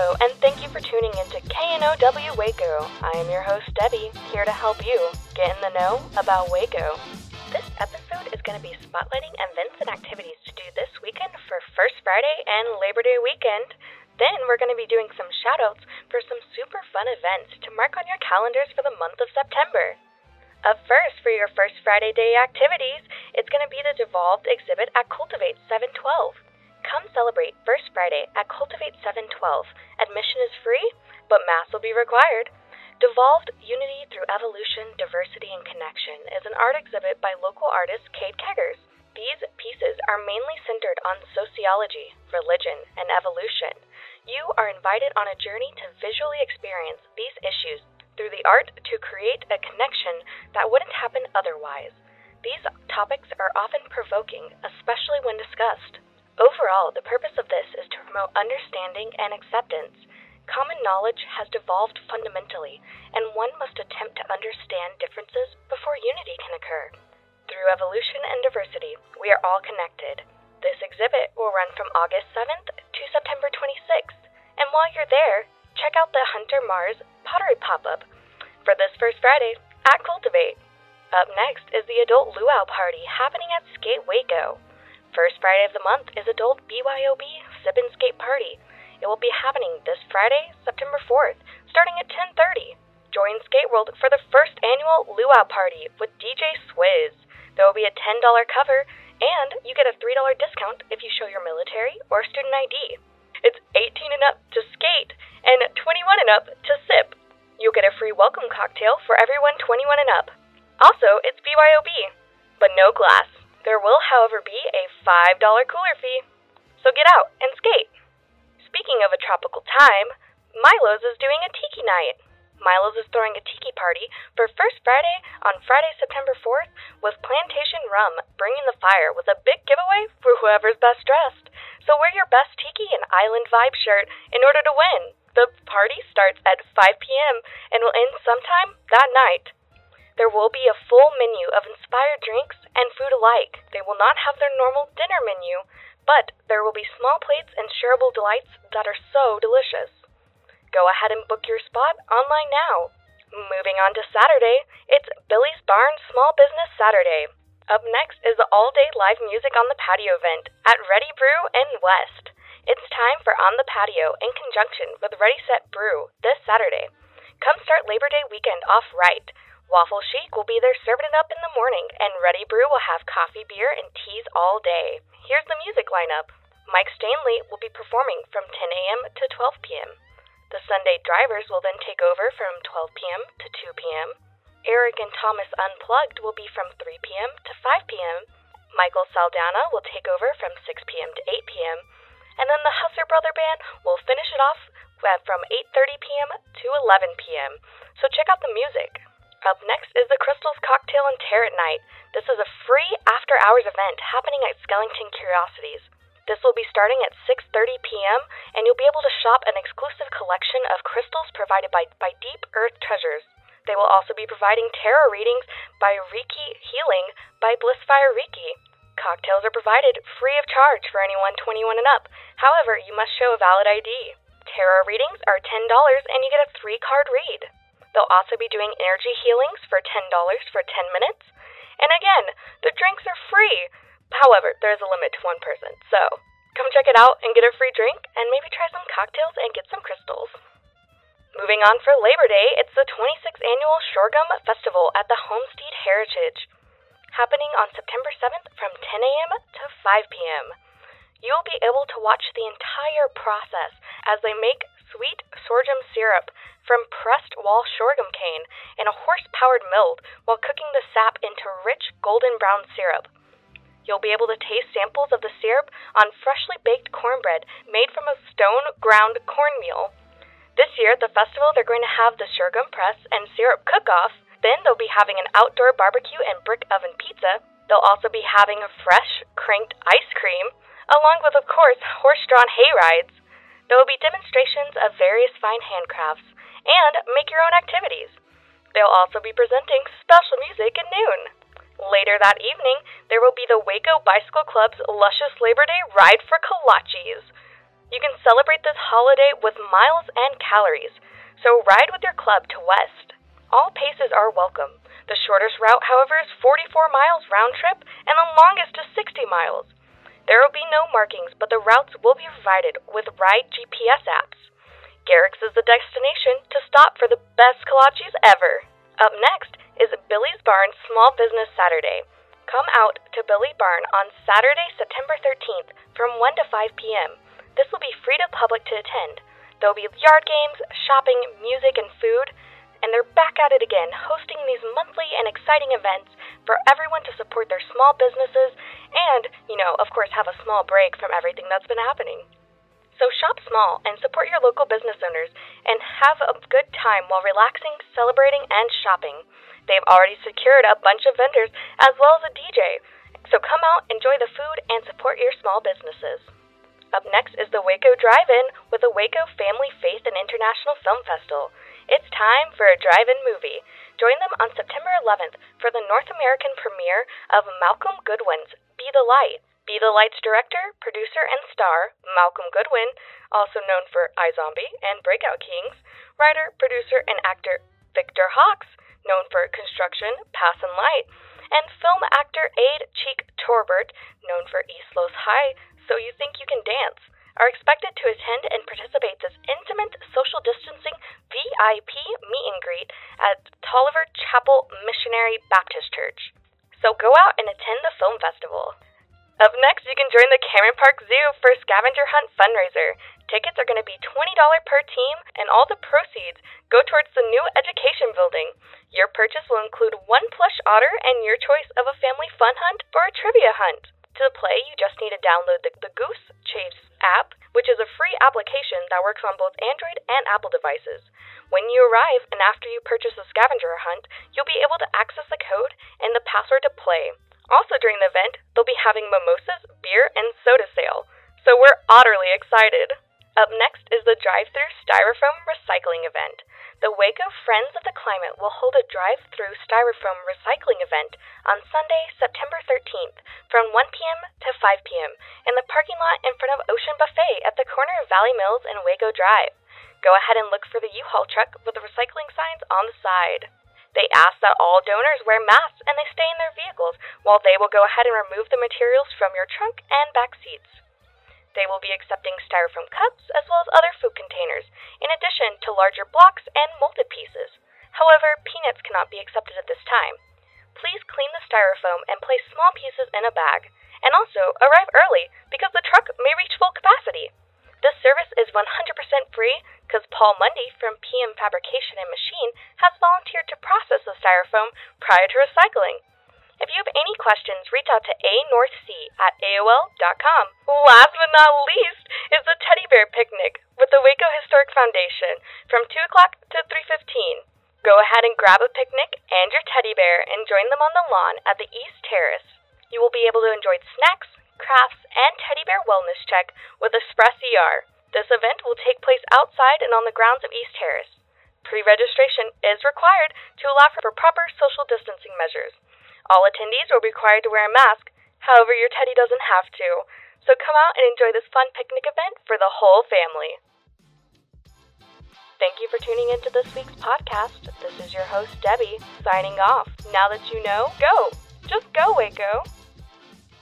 Hello, and thank you for tuning into KNOW Waco. I am your host, Debbie, here to help you get in the know about Waco. This episode is going to be spotlighting events and activities to do this weekend for First Friday and Labor Day weekend. Then we're going to be doing some shoutouts for some super fun events to mark on your calendars for the month of September. Up first, for your First Friday Day activities, it's going to be the Devolved exhibit at Cultivate 712. Come celebrate First Friday at Cultivate 712. Admission is free, but Mass will be required. Devolved Unity Through Evolution, Diversity, and Connection is an art exhibit by local artist Kate Keggers. These pieces are mainly centered on sociology, religion, and evolution. You are invited on a journey to visually experience these issues through the art to create a connection that wouldn't happen otherwise. These topics are often provoking, especially when discussed. Overall, the purpose of this is to promote understanding and acceptance. Common knowledge has devolved fundamentally, and one must attempt to understand differences before unity can occur. Through evolution and diversity, we are all connected. This exhibit will run from August 7th to September 26th, and while you're there, check out the Hunter Mars pottery pop up for this first Friday at Cultivate. Up next is the Adult Luau Party happening at Skate Waco. First Friday of the month is Adult BYOB Sip and Skate Party. It will be happening this Friday, September 4th, starting at 10:30. Join Skate World for the first annual Luau Party with DJ Swizz. There will be a $10 cover, and you get a $3 discount if you show your military or student ID. It's 18 and up to skate and 21 and up to sip. You'll get a free welcome cocktail for everyone 21 and up. Also, it's BYOB, but no glass. There will, however, be a $5 cooler fee. So get out and skate. Speaking of a tropical time, Milo's is doing a tiki night. Milo's is throwing a tiki party for First Friday on Friday, September 4th with Plantation Rum bringing the fire with a big giveaway for whoever's best dressed. So wear your best tiki and island vibe shirt in order to win. The party starts at 5 p.m. and will end sometime that night. There will be a full menu of inspired drinks and food alike. They will not have their normal dinner menu, but there will be small plates and shareable delights that are so delicious. Go ahead and book your spot online now. Moving on to Saturday, it's Billy's Barn Small Business Saturday. Up next is the all day live music on the patio event at Ready Brew and West. It's time for On the Patio in conjunction with Ready Set Brew this Saturday. Come start Labor Day weekend off right. Waffle Chic will be there serving it up in the morning, and Ready Brew will have coffee, beer, and teas all day. Here's the music lineup. Mike Stanley will be performing from 10 a.m. to 12 p.m. The Sunday Drivers will then take over from 12 p.m. to 2 p.m. Eric and Thomas Unplugged will be from 3 p.m. to 5 p.m. Michael Saldana will take over from 6 p.m. to 8 p.m. And then the Husser Brother Band will finish it off from 8:30 p.m. to 11 p.m. So check out the music. Up next is the Crystals Cocktail and Tarot Night. This is a free after-hours event happening at Skellington Curiosities. This will be starting at 6:30 p.m. and you'll be able to shop an exclusive collection of crystals provided by, by Deep Earth Treasures. They will also be providing tarot readings by Reiki Healing by Blissfire Reiki. Cocktails are provided free of charge for anyone 21 and up. However, you must show a valid ID. Tarot readings are $10 and you get a three card read. They'll also be doing energy healings for $10 for 10 minutes. And again, the drinks are free. However, there's a limit to one person, so come check it out and get a free drink and maybe try some cocktails and get some crystals. Moving on for Labor Day, it's the 26th annual Sorghum Festival at the Homestead Heritage, happening on September 7th from 10 a.m. to 5 p.m. You'll be able to watch the entire process as they make sweet sorghum syrup from pressed wall sorghum cane in a horse powered mill while cooking the sap into rich golden brown syrup. You'll be able to taste samples of the syrup on freshly baked cornbread made from a stone ground cornmeal. This year at the festival, they're going to have the sorghum press and syrup cook off. Then they'll be having an outdoor barbecue and brick oven pizza. They'll also be having a fresh, cranked ice cream, along with, of course, horse drawn hay rides. There will be demonstrations of various fine handcrafts and make your own activities. They'll also be presenting special music at noon. Later that evening, there will be the Waco Bicycle Club's luscious Labor Day ride for kolaches. You can celebrate this holiday with miles and calories, so ride with your club to West. All paces are welcome. The shortest route, however, is 44 miles round trip, and the longest is 60 miles. There will be no markings, but the routes will be provided with Ride GPS apps. Gerik's is the destination to stop for the best kolaches ever. Up next is Billy's Barn Small Business Saturday. Come out to Billy Barn on Saturday, September 13th from 1 to 5 p.m. This will be free to public to attend. There will be yard games, shopping, music, and food and they're back at it again, hosting these monthly and exciting events for everyone to support their small businesses and, you know, of course, have a small break from everything that's been happening. So shop small and support your local business owners and have a good time while relaxing, celebrating, and shopping. They've already secured a bunch of vendors as well as a DJ. So come out, enjoy the food, and support your small businesses. Up next is the Waco Drive In with the Waco Family Faith and International Film Festival. It's time for a drive in movie. Join them on September 11th for the North American premiere of Malcolm Goodwin's Be the Light. Be the Light's director, producer, and star, Malcolm Goodwin, also known for iZombie and Breakout Kings, writer, producer, and actor Victor Hawks, known for Construction, Pass and Light, and film actor Ade Chike Torbert, known for East Los High, So You Think You Can Dance are expected to attend and participate this intimate social distancing VIP meet and greet at Tolliver Chapel Missionary Baptist Church. So go out and attend the film festival. Up next, you can join the Cameron Park Zoo for Scavenger Hunt fundraiser. Tickets are going to be $20 per team, and all the proceeds go towards the new education building. Your purchase will include one plush otter and your choice of a family fun hunt or a trivia hunt. To play, you just need to download the, the Goose Chase app, which is a free application that works on both Android and Apple devices. When you arrive and after you purchase the scavenger hunt, you'll be able to access the code and the password to play. Also during the event, they'll be having mimosas, beer, and soda sale. So we're utterly excited. Up next is the drive-through styrofoam recycling event the Waco Friends of the Climate will hold a drive through styrofoam recycling event on Sunday, September 13th from 1 p.m. to 5 p.m. in the parking lot in front of Ocean Buffet at the corner of Valley Mills and Waco Drive. Go ahead and look for the U-Haul truck with the recycling signs on the side. They ask that all donors wear masks and they stay in their vehicles while they will go ahead and remove the materials from your trunk and back seats. They will be accepting styrofoam cups as well as other food containers, in addition to larger blocks and molded pieces. However, peanuts cannot be accepted at this time. Please clean the styrofoam and place small pieces in a bag. And also, arrive early because the truck may reach full capacity. This service is 100% free because Paul Mundy from PM Fabrication and Machine has volunteered to process the styrofoam prior to recycling. If you have any questions, reach out to anorthc at AOL.com. Last but not least is the Teddy Bear Picnic with the Waco Historic Foundation from 2 o'clock to 3.15. Go ahead and grab a picnic and your teddy bear and join them on the lawn at the East Terrace. You will be able to enjoy snacks, crafts, and teddy bear wellness check with Express ER. This event will take place outside and on the grounds of East Terrace. Pre-registration is required to allow for proper social distancing measures. All attendees be required to wear a mask, however, your teddy doesn't have to. So come out and enjoy this fun picnic event for the whole family. Thank you for tuning into this week's podcast. This is your host, Debbie, signing off. Now that you know, go! Just go, Waco!